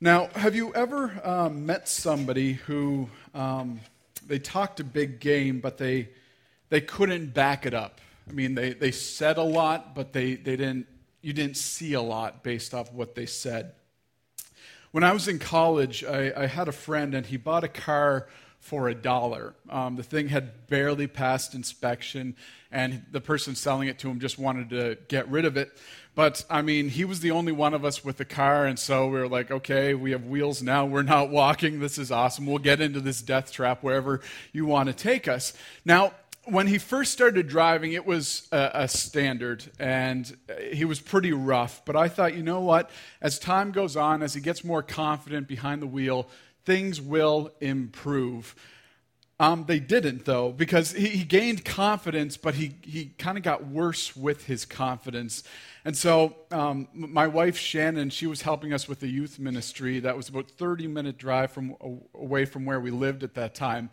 Now, have you ever um, met somebody who um, they talked a big game, but they they couldn't back it up? I mean, they, they said a lot, but they, they didn't you didn't see a lot based off what they said. When I was in college, I, I had a friend, and he bought a car for a dollar. Um, the thing had barely passed inspection, and the person selling it to him just wanted to get rid of it. But I mean, he was the only one of us with a car, and so we were like, okay, we have wheels now. We're not walking. This is awesome. We'll get into this death trap wherever you want to take us. Now, when he first started driving, it was a, a, standard and he was pretty rough. But I thought, you know what? As time goes on, as he gets more confident behind the wheel, things will improve. Um, they didn't, though, because he, he gained confidence, but he, he kind of got worse with his confidence. And so, um, my wife Shannon, she was helping us with the youth ministry. That was about 30 minute drive from away from where we lived at that time.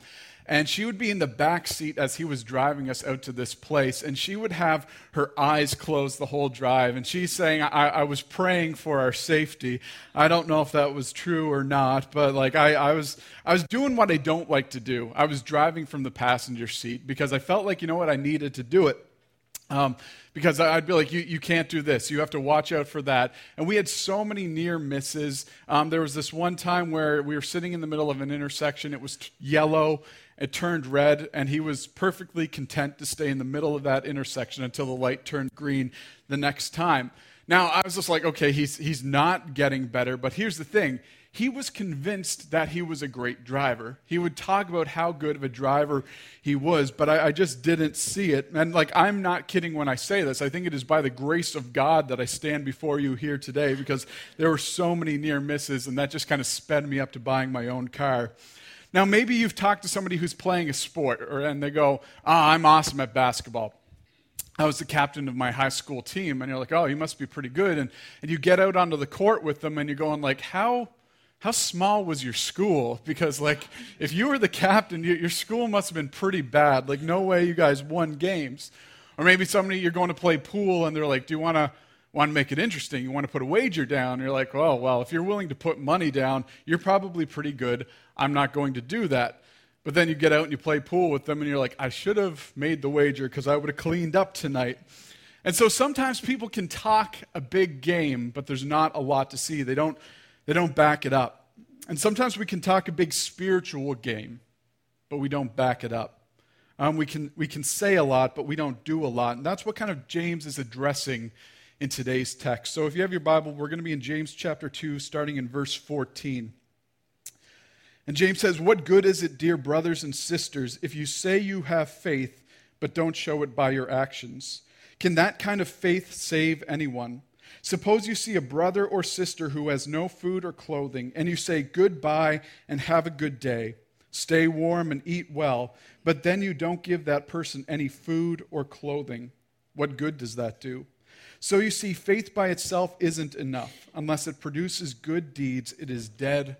And she would be in the back seat as he was driving us out to this place, and she would have her eyes closed the whole drive. And she's saying, I, I was praying for our safety. I don't know if that was true or not, but like I, I was I was doing what I don't like to do. I was driving from the passenger seat because I felt like, you know what, I needed to do it. Um, because I'd be like, you, you can't do this. You have to watch out for that. And we had so many near misses. Um, there was this one time where we were sitting in the middle of an intersection. It was t- yellow, it turned red, and he was perfectly content to stay in the middle of that intersection until the light turned green the next time. Now, I was just like, okay, he's, he's not getting better, but here's the thing he was convinced that he was a great driver. He would talk about how good of a driver he was, but I, I, just didn't see it. And like, I'm not kidding when I say this. I think it is by the grace of God that I stand before you here today because there were so many near misses, and that just kind of sped me up to buying my own car. Now, maybe you've talked to somebody who's playing a sport, or, and they go, Ah, I'm awesome at basketball. I was the captain of my high school team, and you're like, oh, you must be pretty good. And, and you get out onto the court with them, and you're going like, how how small was your school? Because, like, if you were the captain, your school must have been pretty bad. Like, no way you guys won games. Or maybe somebody you're going to play pool and they're like, Do you want to want to make it interesting? You want to put a wager down? You're like, Oh, well, if you're willing to put money down, you're probably pretty good. I'm not going to do that. But then you get out and you play pool with them and you're like, I should have made the wager because I would have cleaned up tonight. And so sometimes people can talk a big game, but there's not a lot to see. They don't they don't back it up. And sometimes we can talk a big spiritual game, but we don't back it up. Um, we, can, we can say a lot, but we don't do a lot. And that's what kind of James is addressing in today's text. So if you have your Bible, we're going to be in James chapter 2, starting in verse 14. And James says, What good is it, dear brothers and sisters, if you say you have faith, but don't show it by your actions? Can that kind of faith save anyone? Suppose you see a brother or sister who has no food or clothing, and you say, Goodbye and have a good day. Stay warm and eat well, but then you don't give that person any food or clothing. What good does that do? So you see, faith by itself isn't enough. Unless it produces good deeds, it is dead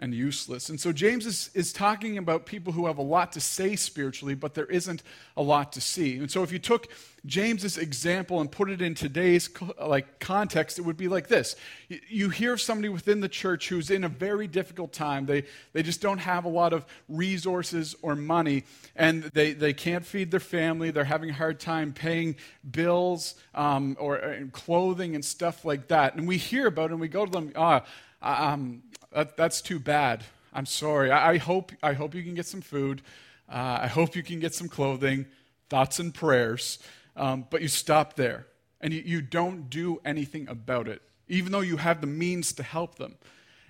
and useless. And so James is, is talking about people who have a lot to say spiritually, but there isn't a lot to see. And so if you took James's example and put it in today's like context, it would be like this. You hear somebody within the church who's in a very difficult time. They, they just don't have a lot of resources or money, and they, they can't feed their family. They're having a hard time paying bills um, or uh, clothing and stuff like that. And we hear about it and we go to them, ah, um, that, that's too bad. I'm sorry. I, I, hope, I hope you can get some food. Uh, I hope you can get some clothing, thoughts and prayers. Um, but you stop there and you, you don't do anything about it, even though you have the means to help them.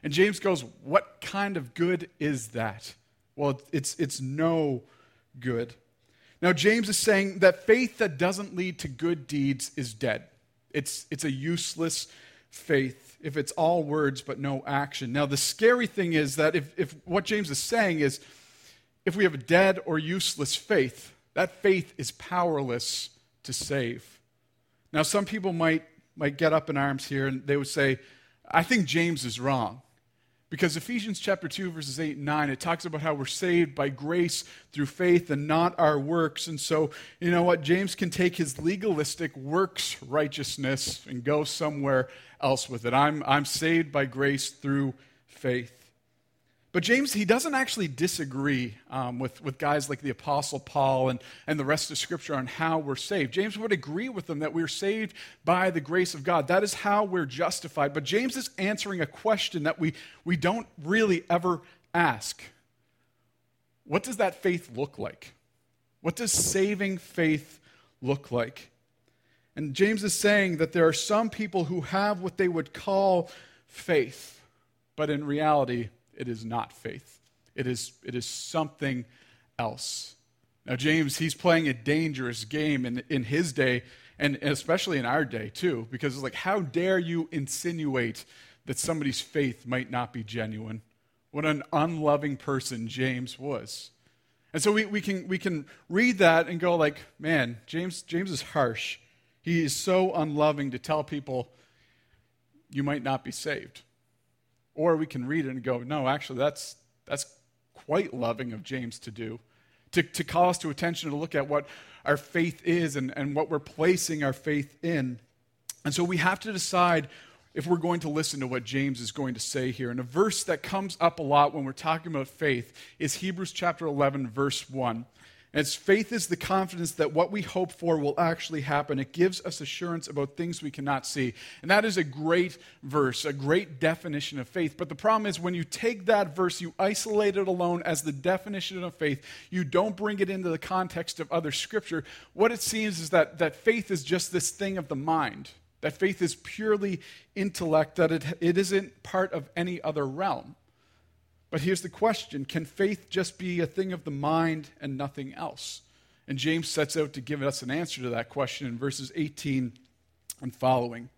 And James goes, What kind of good is that? Well, it's, it's no good. Now, James is saying that faith that doesn't lead to good deeds is dead. It's, it's a useless faith if it's all words but no action. Now, the scary thing is that if, if what James is saying is if we have a dead or useless faith, that faith is powerless to save. Now, some people might, might get up in arms here and they would say, I think James is wrong. Because Ephesians chapter 2, verses 8 and 9, it talks about how we're saved by grace through faith and not our works. And so, you know what? James can take his legalistic works righteousness and go somewhere else with it. I'm, I'm saved by grace through faith. But James, he doesn't actually disagree um, with, with guys like the Apostle Paul and, and the rest of Scripture on how we're saved. James would agree with them that we're saved by the grace of God. That is how we're justified. But James is answering a question that we, we don't really ever ask What does that faith look like? What does saving faith look like? And James is saying that there are some people who have what they would call faith, but in reality, it is not faith. It is, it is something else. Now, James, he's playing a dangerous game in, in his day, and especially in our day, too, because it's like, how dare you insinuate that somebody's faith might not be genuine? What an unloving person James was. And so we, we, can, we can read that and go like, man, James, James is harsh. He is so unloving to tell people you might not be saved. Or we can read it and go, no, actually, that's, that's quite loving of James to do. To, to call us to attention to look at what our faith is and, and what we're placing our faith in. And so we have to decide if we're going to listen to what James is going to say here. And a verse that comes up a lot when we're talking about faith is Hebrews chapter 11, verse 1. It's faith is the confidence that what we hope for will actually happen. It gives us assurance about things we cannot see. And that is a great verse, a great definition of faith. But the problem is when you take that verse, you isolate it alone as the definition of faith, you don't bring it into the context of other scripture. What it seems is that, that faith is just this thing of the mind, that faith is purely intellect, that it, it isn't part of any other realm. But here's the question Can faith just be a thing of the mind and nothing else? And James sets out to give us an answer to that question in verses 18 and following.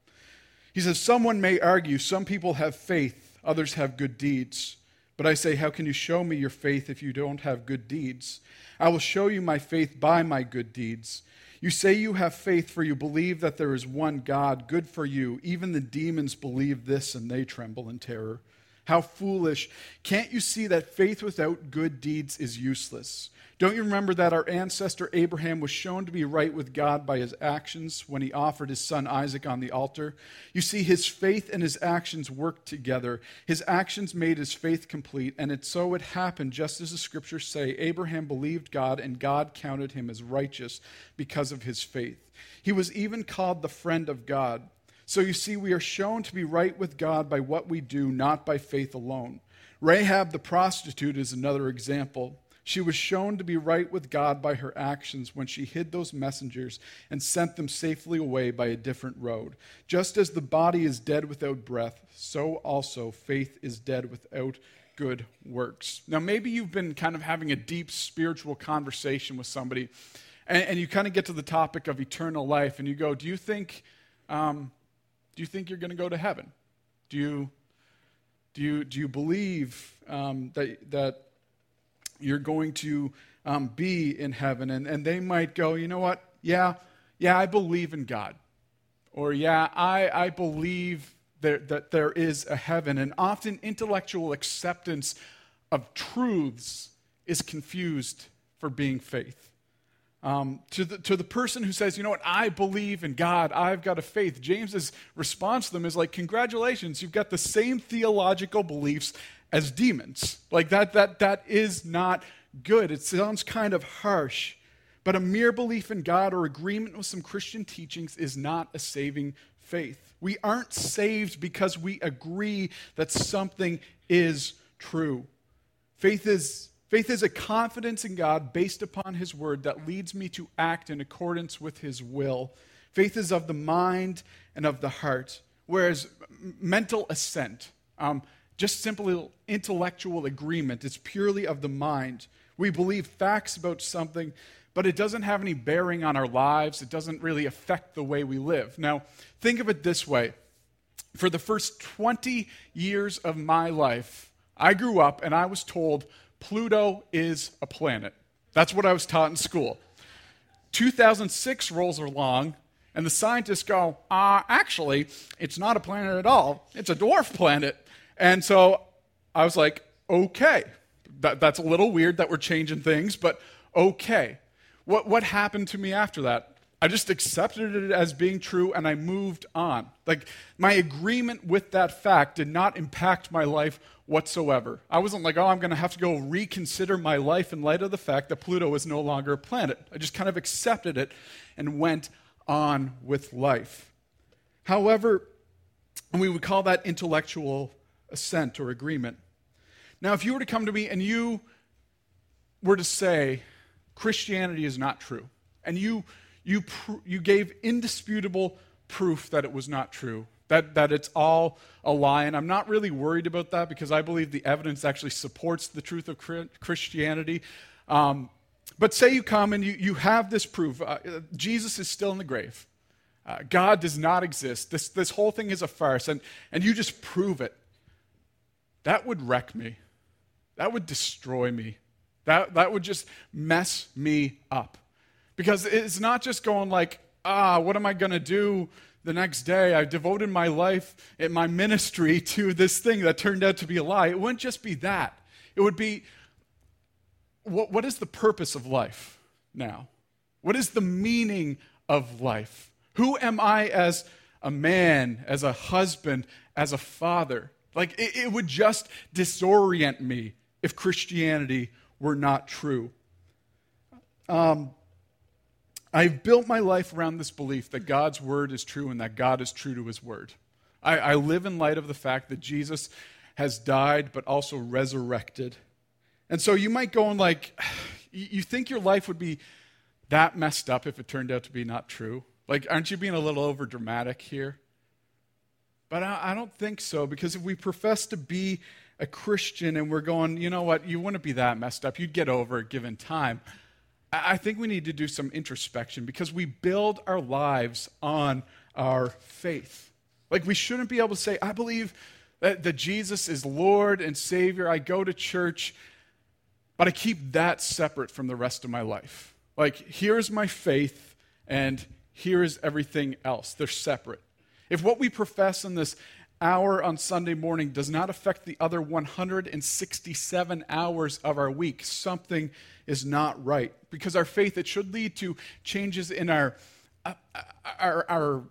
He says, Someone may argue, some people have faith, others have good deeds. But I say, How can you show me your faith if you don't have good deeds? I will show you my faith by my good deeds. You say you have faith, for you believe that there is one God. Good for you. Even the demons believe this, and they tremble in terror. How foolish. Can't you see that faith without good deeds is useless? Don't you remember that our ancestor Abraham was shown to be right with God by his actions when he offered his son Isaac on the altar? You see, his faith and his actions worked together. His actions made his faith complete, and it so it happened, just as the scriptures say Abraham believed God, and God counted him as righteous because of his faith. He was even called the friend of God. So you see, we are shown to be right with God by what we do, not by faith alone. Rahab the prostitute is another example. She was shown to be right with God by her actions when she hid those messengers and sent them safely away by a different road. Just as the body is dead without breath, so also faith is dead without good works. Now, maybe you've been kind of having a deep spiritual conversation with somebody, and, and you kind of get to the topic of eternal life, and you go, Do you think um, do you think you're going to go to heaven? Do you, do you, do you believe um, that, that you're going to um, be in heaven? And, and they might go, you know what? Yeah, yeah, I believe in God. Or, yeah, I, I believe there, that there is a heaven. And often intellectual acceptance of truths is confused for being faith. Um, to, the, to the person who says, you know what, I believe in God, I've got a faith, James's response to them is like, congratulations, you've got the same theological beliefs as demons. Like that, that, that is not good. It sounds kind of harsh. But a mere belief in God or agreement with some Christian teachings is not a saving faith. We aren't saved because we agree that something is true. Faith is Faith is a confidence in God based upon His word that leads me to act in accordance with His will. Faith is of the mind and of the heart, whereas mental assent, um, just simply intellectual agreement, is purely of the mind. We believe facts about something, but it doesn't have any bearing on our lives. It doesn't really affect the way we live. Now, think of it this way for the first 20 years of my life, I grew up and I was told Pluto is a planet. That's what I was taught in school. 2006 rolls along, and the scientists go, uh, actually, it's not a planet at all. It's a dwarf planet. And so I was like, okay. That, that's a little weird that we're changing things, but okay. What, what happened to me after that? I just accepted it as being true and I moved on. Like, my agreement with that fact did not impact my life whatsoever. I wasn't like, oh, I'm going to have to go reconsider my life in light of the fact that Pluto is no longer a planet. I just kind of accepted it and went on with life. However, we would call that intellectual assent or agreement. Now, if you were to come to me and you were to say, Christianity is not true, and you you, pr- you gave indisputable proof that it was not true, that, that it's all a lie. And I'm not really worried about that because I believe the evidence actually supports the truth of Christianity. Um, but say you come and you, you have this proof uh, Jesus is still in the grave, uh, God does not exist, this, this whole thing is a farce, and, and you just prove it. That would wreck me. That would destroy me. That, that would just mess me up. Because it's not just going like, ah, what am I going to do the next day? I devoted my life and my ministry to this thing that turned out to be a lie. It wouldn't just be that. It would be, what, what is the purpose of life now? What is the meaning of life? Who am I as a man, as a husband, as a father? Like, it, it would just disorient me if Christianity were not true. Um, I've built my life around this belief that God's word is true and that God is true to his word. I, I live in light of the fact that Jesus has died but also resurrected. And so you might go and like, you think your life would be that messed up if it turned out to be not true? Like, aren't you being a little over dramatic here? But I, I don't think so because if we profess to be a Christian and we're going, you know what, you wouldn't be that messed up. You'd get over it given time. I think we need to do some introspection because we build our lives on our faith. Like, we shouldn't be able to say, I believe that, that Jesus is Lord and Savior. I go to church, but I keep that separate from the rest of my life. Like, here's my faith, and here is everything else. They're separate. If what we profess in this hour on Sunday morning does not affect the other 167 hours of our week, something is not right. Because our faith, it should lead to changes in our, uh, our, our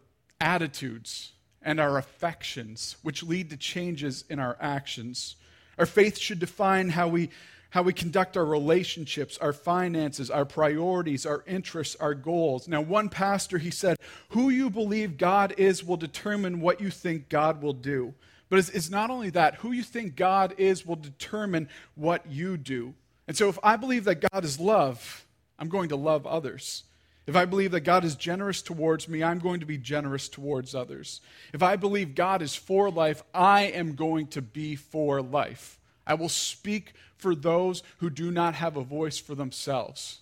attitudes and our affections, which lead to changes in our actions. Our faith should define how we how we conduct our relationships, our finances, our priorities, our interests, our goals. Now, one pastor, he said, Who you believe God is will determine what you think God will do. But it's, it's not only that, who you think God is will determine what you do. And so, if I believe that God is love, I'm going to love others. If I believe that God is generous towards me, I'm going to be generous towards others. If I believe God is for life, I am going to be for life. I will speak for those who do not have a voice for themselves.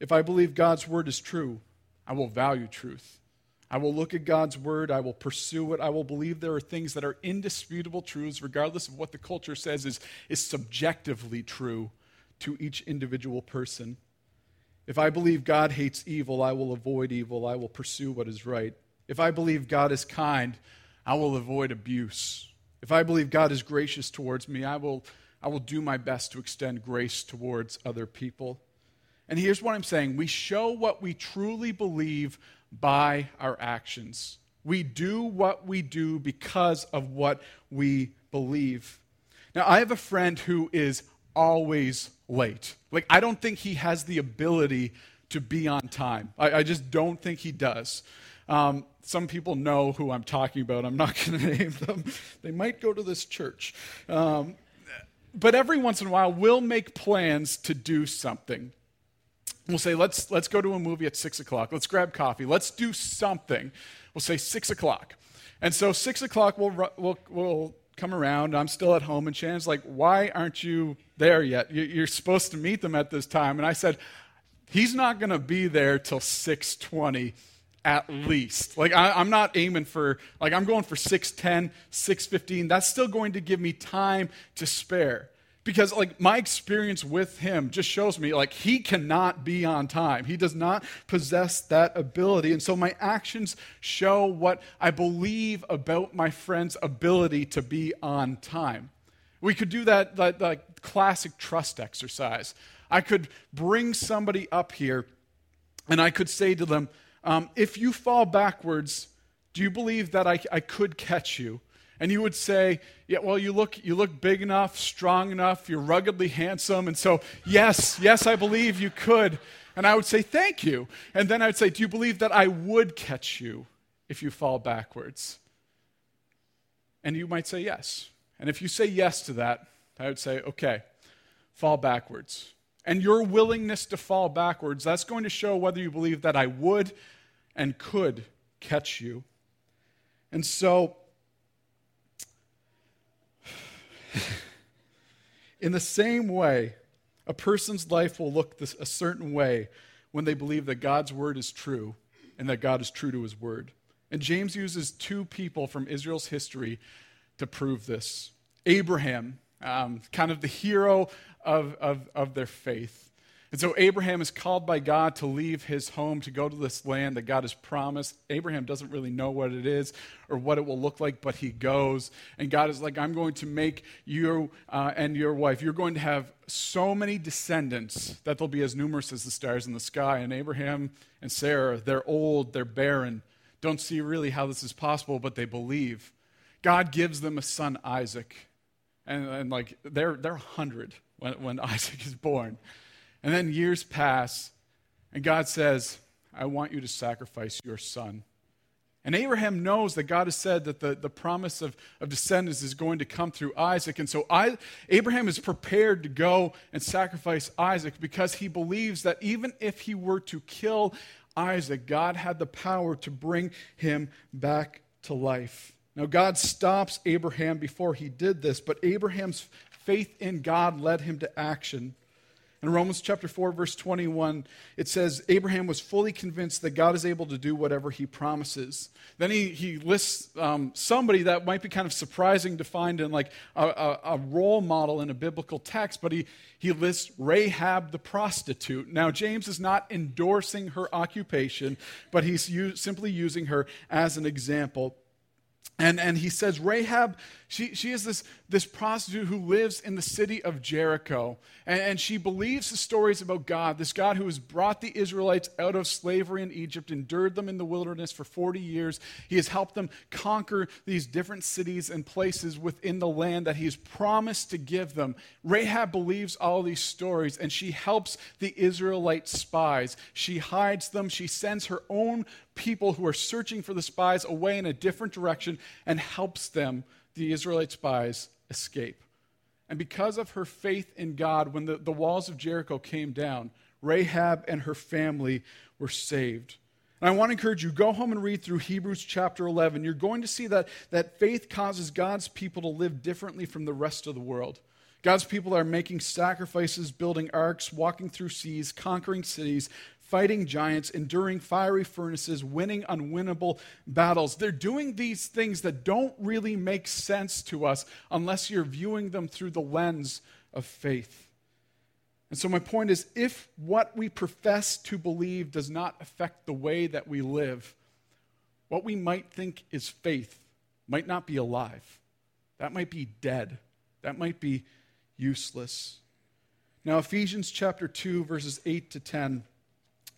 If I believe God's word is true, I will value truth. I will look at God's word. I will pursue it. I will believe there are things that are indisputable truths, regardless of what the culture says is, is subjectively true to each individual person. If I believe God hates evil, I will avoid evil. I will pursue what is right. If I believe God is kind, I will avoid abuse. If I believe God is gracious towards me, I will, I will do my best to extend grace towards other people. And here's what I'm saying we show what we truly believe by our actions. We do what we do because of what we believe. Now, I have a friend who is always late. Like, I don't think he has the ability to be on time. I, I just don't think he does. Um, some people know who I'm talking about. I'm not going to name them. They might go to this church. Um, but every once in a while, we'll make plans to do something. We'll say, let's, let's go to a movie at 6 o'clock. Let's grab coffee. Let's do something. We'll say 6 o'clock. And so 6 o'clock, we'll, we'll, we'll come around. I'm still at home. And Shannon's like, why aren't you there yet? You're supposed to meet them at this time. And I said, he's not going to be there till 620 at least. Like I, am not aiming for like I'm going for 610, 615. That's still going to give me time to spare. Because like my experience with him just shows me like he cannot be on time. He does not possess that ability. And so my actions show what I believe about my friend's ability to be on time. We could do that, that, that classic trust exercise. I could bring somebody up here And I could say to them, um, If you fall backwards, do you believe that I, I could catch you? And you would say, Yeah, well, you look, you look big enough, strong enough, you're ruggedly handsome. And so, yes, yes, I believe you could. And I would say, Thank you. And then I would say, Do you believe that I would catch you if you fall backwards? And you might say, Yes. And if you say yes to that, I would say, Okay, fall backwards. And your willingness to fall backwards, that's going to show whether you believe that I would and could catch you. And so, in the same way, a person's life will look this, a certain way when they believe that God's word is true and that God is true to his word. And James uses two people from Israel's history to prove this Abraham, um, kind of the hero of, of, of their faith, and so Abraham is called by God to leave his home to go to this land that God has promised. Abraham doesn't really know what it is or what it will look like, but he goes. And God is like, I'm going to make you uh, and your wife, you're going to have so many descendants that they'll be as numerous as the stars in the sky. And Abraham and Sarah, they're old, they're barren, don't see really how this is possible, but they believe. God gives them a son, Isaac. And, and like, they're, they're 100 when, when Isaac is born. And then years pass, and God says, I want you to sacrifice your son. And Abraham knows that God has said that the, the promise of, of descendants is going to come through Isaac. And so I, Abraham is prepared to go and sacrifice Isaac because he believes that even if he were to kill Isaac, God had the power to bring him back to life. Now, God stops Abraham before he did this, but Abraham's faith in God led him to action. In Romans chapter 4, verse 21, it says, Abraham was fully convinced that God is able to do whatever he promises. Then he, he lists um, somebody that might be kind of surprising to find in like a, a, a, role model in a biblical text, but he, he lists Rahab the prostitute. Now, James is not endorsing her occupation, but he's u- simply using her as an example. And, and he says, Rahab, she, she is this, this prostitute who lives in the city of Jericho. And, and she believes the stories about God, this God who has brought the Israelites out of slavery in Egypt, endured them in the wilderness for 40 years. He has helped them conquer these different cities and places within the land that he has promised to give them. Rahab believes all these stories, and she helps the Israelite spies. She hides them, she sends her own people who are searching for the spies away in a different direction and helps them, the Israelite spies, escape. And because of her faith in God, when the, the walls of Jericho came down, Rahab and her family were saved. And I want to encourage you, go home and read through Hebrews chapter 11. You're going to see that, that faith causes God's people to live differently from the rest of the world. God's people are making sacrifices, building arks, walking through seas, conquering cities, fighting giants, enduring fiery furnaces, winning unwinnable battles. They're doing these things that don't really make sense to us unless you're viewing them through the lens of faith. And so, my point is if what we profess to believe does not affect the way that we live, what we might think is faith might not be alive. That might be dead. That might be useless. Now, Ephesians chapter 2, verses 8 to 10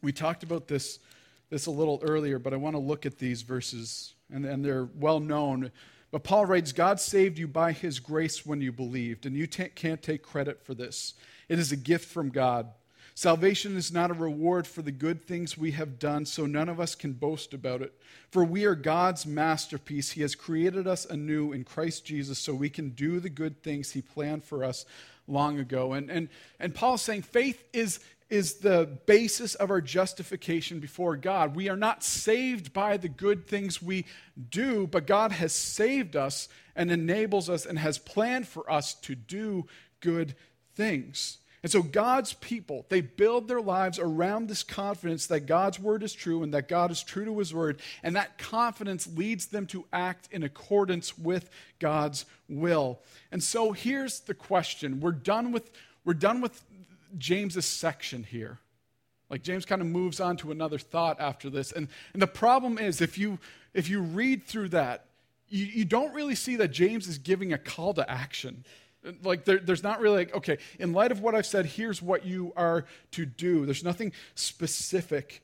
we talked about this, this a little earlier, but I want to look at these verses, and, and they're well known. But Paul writes God saved you by his grace when you believed, and you t- can't take credit for this. It is a gift from God. Salvation is not a reward for the good things we have done, so none of us can boast about it. For we are God's masterpiece. He has created us anew in Christ Jesus so we can do the good things He planned for us long ago. And, and, and Paul's saying faith is, is the basis of our justification before God. We are not saved by the good things we do, but God has saved us and enables us and has planned for us to do good things. And so God's people, they build their lives around this confidence that God's word is true and that God is true to his word. And that confidence leads them to act in accordance with God's will. And so here's the question. We're done with, we're done with James's section here. Like James kind of moves on to another thought after this. And, and the problem is if you if you read through that, you, you don't really see that James is giving a call to action. Like there, there's not really like, okay, in light of what I've said, here's what you are to do. There's nothing specific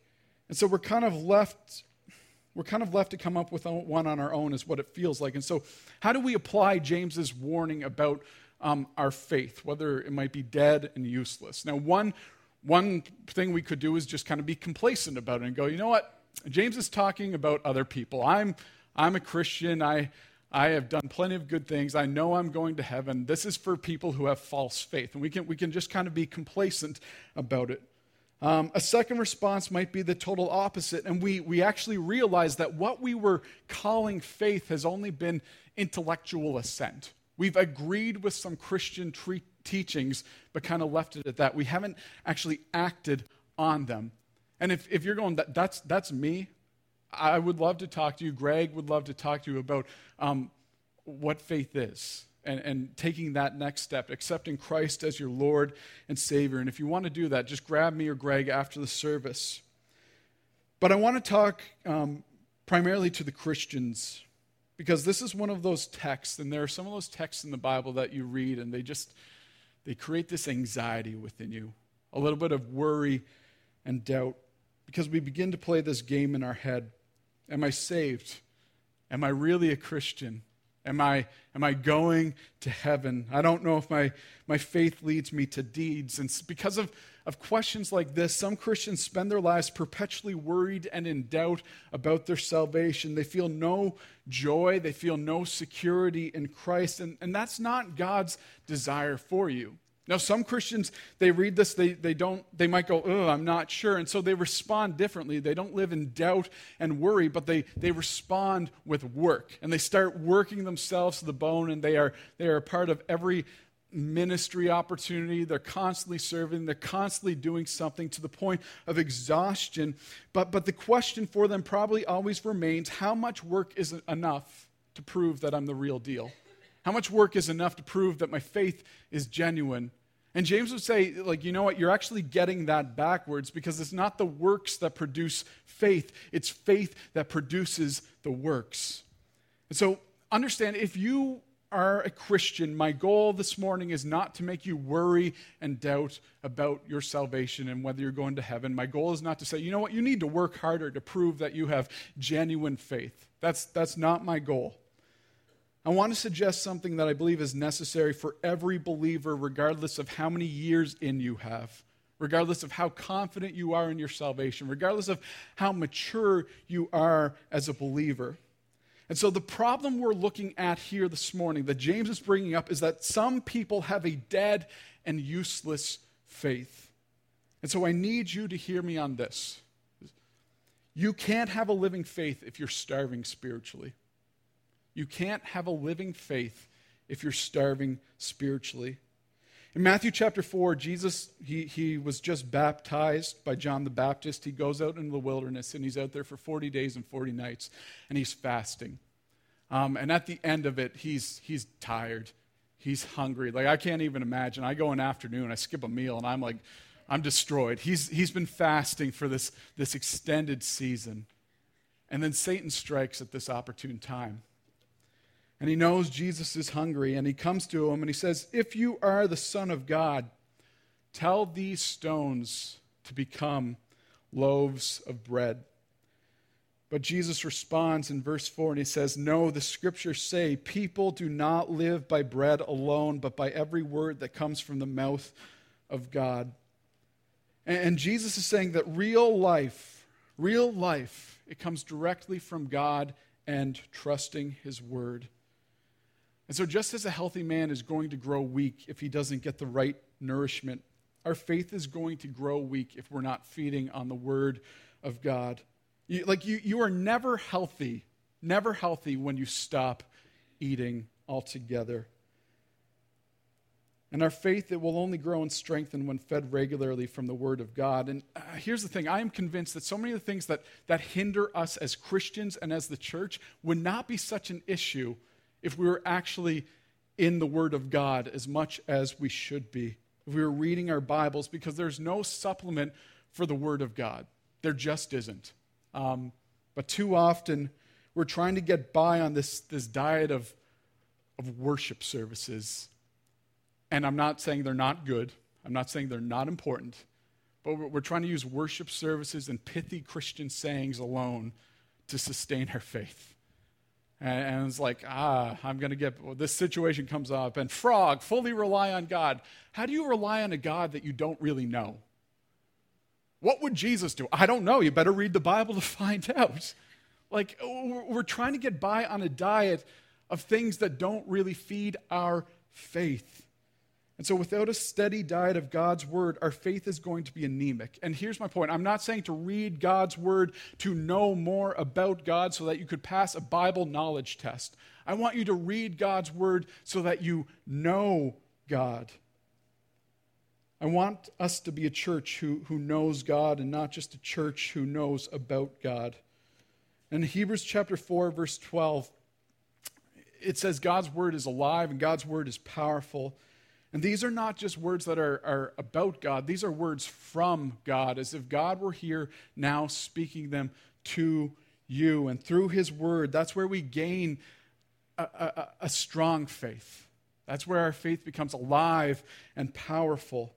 And so we're kind of left we're kind of left to come up with one on our own is what it feels like. And so how do we apply James's warning about um, our faith, whether it might be dead and useless? Now, one, one thing we could do is just kind of be complacent about it and go, you know what? James is talking about other people. I'm, I'm a Christian. I, I have done plenty of good things. I know I'm going to heaven. This is for people who have false faith. And we can, we can just kind of be complacent about it. Um, a second response might be the total opposite, and we, we actually realize that what we were calling faith has only been intellectual assent. We've agreed with some Christian tre- teachings, but kind of left it at that. We haven't actually acted on them. And if, if you're going, that, that's, that's me, I would love to talk to you. Greg would love to talk to you about um, what faith is and, and taking that next step, accepting Christ as your Lord and Savior. And if you want to do that, just grab me or Greg after the service. But I want to talk um, primarily to the Christians because this is one of those texts, and there are some of those texts in the Bible that you read, and they just they create this anxiety within you, a little bit of worry and doubt, because we begin to play this game in our head. Am I saved? Am I really a Christian? Am I, am I going to heaven? I don't know if my, my faith leads me to deeds. And because of, of questions like this, some Christians spend their lives perpetually worried and in doubt about their salvation. They feel no joy, they feel no security in Christ. And, and that's not God's desire for you. Now, some Christians, they read this, they, they don't, they might go, oh, I'm not sure. And so they respond differently. They don't live in doubt and worry, but they, they respond with work. And they start working themselves to the bone, and they are, they are a part of every ministry opportunity. They're constantly serving, they're constantly doing something to the point of exhaustion. But, but the question for them probably always remains how much work is enough to prove that I'm the real deal? How much work is enough to prove that my faith is genuine? And James would say, like, you know what? You're actually getting that backwards because it's not the works that produce faith, it's faith that produces the works. And so understand if you are a Christian, my goal this morning is not to make you worry and doubt about your salvation and whether you're going to heaven. My goal is not to say, you know what, you need to work harder to prove that you have genuine faith. That's, that's not my goal. I want to suggest something that I believe is necessary for every believer, regardless of how many years in you have, regardless of how confident you are in your salvation, regardless of how mature you are as a believer. And so, the problem we're looking at here this morning that James is bringing up is that some people have a dead and useless faith. And so, I need you to hear me on this. You can't have a living faith if you're starving spiritually. You can't have a living faith if you're starving spiritually. In Matthew chapter 4, Jesus, he, he was just baptized by John the Baptist. He goes out into the wilderness and he's out there for 40 days and 40 nights and he's fasting. Um, and at the end of it, he's, he's tired. He's hungry. Like, I can't even imagine. I go in afternoon, I skip a meal, and I'm like, I'm destroyed. He's, he's been fasting for this, this extended season. And then Satan strikes at this opportune time and he knows Jesus is hungry, and he comes to him and he says, If you are the Son of God, tell these stones to become loaves of bread. But Jesus responds in verse 4 and he says, No, the scriptures say, people do not live by bread alone, but by every word that comes from the mouth of God. And Jesus is saying that real life, real life, it comes directly from God and trusting his word. And so, just as a healthy man is going to grow weak if he doesn't get the right nourishment, our faith is going to grow weak if we're not feeding on the Word of God. You, like, you, you are never healthy, never healthy when you stop eating altogether. And our faith, it will only grow and strengthen when fed regularly from the Word of God. And uh, here's the thing I am convinced that so many of the things that, that hinder us as Christians and as the church would not be such an issue if we were actually in the Word of God as much as we should be, if we were reading our Bibles, because there's no supplement for the Word of God. There just isn't. Um, but too often, we're trying to get by on this, this diet of, of worship services. And I'm not saying they're not good, I'm not saying they're not important, but we're trying to use worship services and pithy Christian sayings alone to sustain our faith. And, it's like, ah, I'm going to get, well, this situation comes up, and frog, fully rely on God. How do you rely on a God that you don't really know? What would Jesus do? I don't know. You better read the Bible to find out. Like, we're trying to get by on a diet of things that don't really feed our faith. And so, without a steady diet of God's word, our faith is going to be anemic. And here's my point I'm not saying to read God's word to know more about God so that you could pass a Bible knowledge test. I want you to read God's word so that you know God. I want us to be a church who, who knows God and not just a church who knows about God. In Hebrews chapter 4, verse 12, it says God's word is alive and God's word is powerful. And these are not just words that are, are about God, these are words from God, as if God were here now speaking them to you. And through his word, that's where we gain a, a, a strong faith. That's where our faith becomes alive and powerful.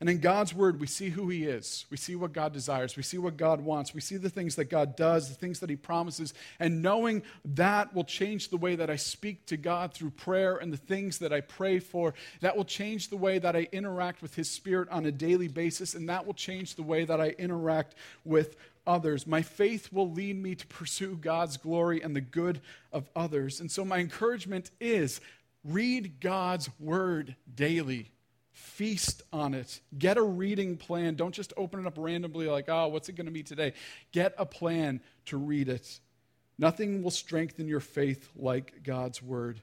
And in God's word, we see who He is. We see what God desires. We see what God wants. We see the things that God does, the things that He promises. And knowing that will change the way that I speak to God through prayer and the things that I pray for. That will change the way that I interact with His Spirit on a daily basis. And that will change the way that I interact with others. My faith will lead me to pursue God's glory and the good of others. And so, my encouragement is read God's word daily feast on it. Get a reading plan. Don't just open it up randomly, like, oh, what's it going to be today? Get a plan to read it. Nothing will strengthen your faith like God's word.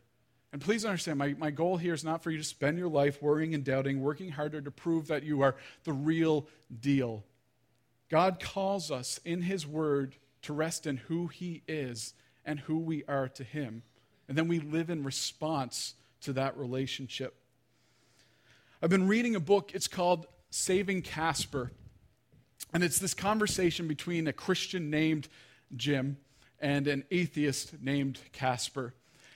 And please understand, my, my goal here is not for you to spend your life worrying and doubting, working harder to prove that you are the real deal. God calls us in His Word to rest in who He is and who we are to Him. And then we live in response to that relationship. I've been reading a book, it's called Saving Casper. And it's this conversation between a Christian named Jim and an atheist named Casper.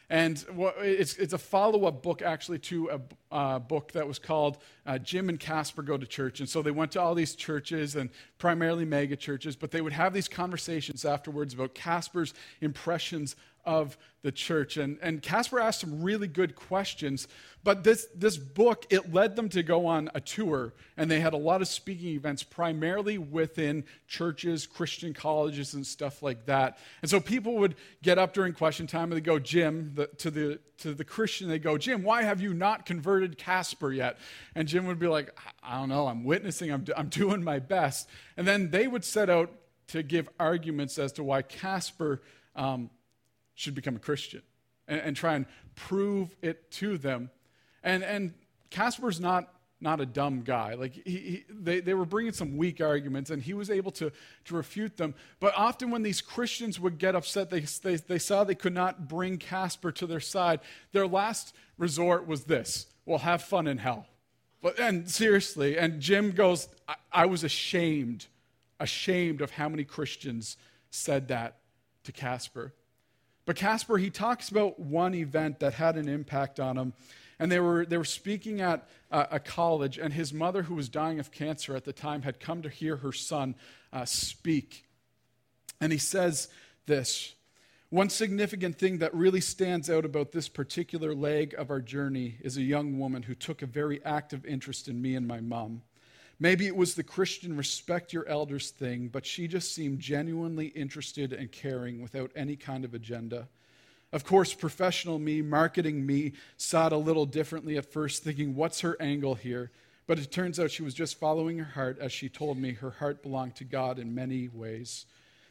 And it's, it's a follow up book, actually, to a uh, book that was called uh, Jim and Casper Go to Church. And so they went to all these churches and primarily mega churches, but they would have these conversations afterwards about Casper's impressions of the church. And, and Casper asked some really good questions, but this, this book, it led them to go on a tour, and they had a lot of speaking events, primarily within churches, Christian colleges, and stuff like that. And so people would get up during question time, and they go, Jim, the, to, the, to the Christian, they go, Jim, why have you not converted Casper yet? And Jim would be like, I don't know, I'm witnessing, I'm, I'm doing my best. And then they would set out to give arguments as to why Casper um, should become a Christian and, and try and prove it to them. And, and Casper's not, not a dumb guy. Like he, he, they, they were bringing some weak arguments, and he was able to, to refute them. But often, when these Christians would get upset, they, they, they saw they could not bring Casper to their side. Their last resort was this well, have fun in hell. But, and seriously, and Jim goes, I, I was ashamed, ashamed of how many Christians said that to Casper. But Casper, he talks about one event that had an impact on him. And they were, they were speaking at uh, a college, and his mother, who was dying of cancer at the time, had come to hear her son uh, speak. And he says this One significant thing that really stands out about this particular leg of our journey is a young woman who took a very active interest in me and my mom. Maybe it was the Christian respect your elders thing, but she just seemed genuinely interested and caring without any kind of agenda. Of course, professional me, marketing me, saw it a little differently at first, thinking, what's her angle here? But it turns out she was just following her heart, as she told me her heart belonged to God in many ways.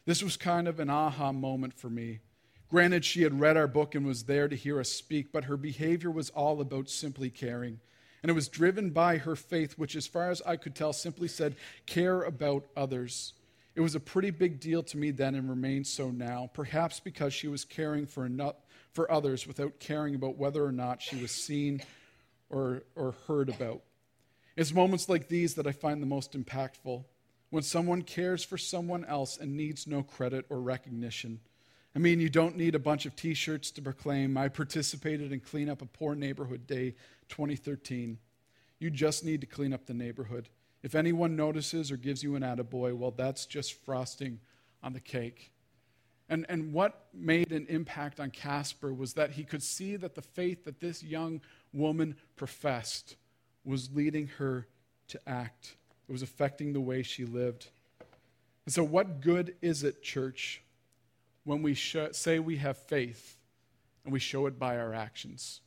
This was kind of an aha moment for me. Granted, she had read our book and was there to hear us speak, but her behavior was all about simply caring and it was driven by her faith, which, as far as I could tell, simply said, care about others. It was a pretty big deal to me then and remains so now, perhaps because she was caring for, enough, for others without caring about whether or not she was seen or, or heard about. It's moments like these that I find the most impactful when someone cares for someone else and needs no credit or recognition. I mean, you don't need a bunch of t shirts to proclaim, I participated in Clean Up a Poor Neighborhood Day 2013. You just need to clean up the neighborhood. If anyone notices or gives you an attaboy, well, that's just frosting on the cake. And, and what made an impact on Casper was that he could see that the faith that this young woman professed was leading her to act. It was affecting the way she lived. And so, what good is it, church, when we sh- say we have faith and we show it by our actions?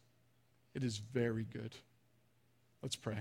It is very good. Let's pray.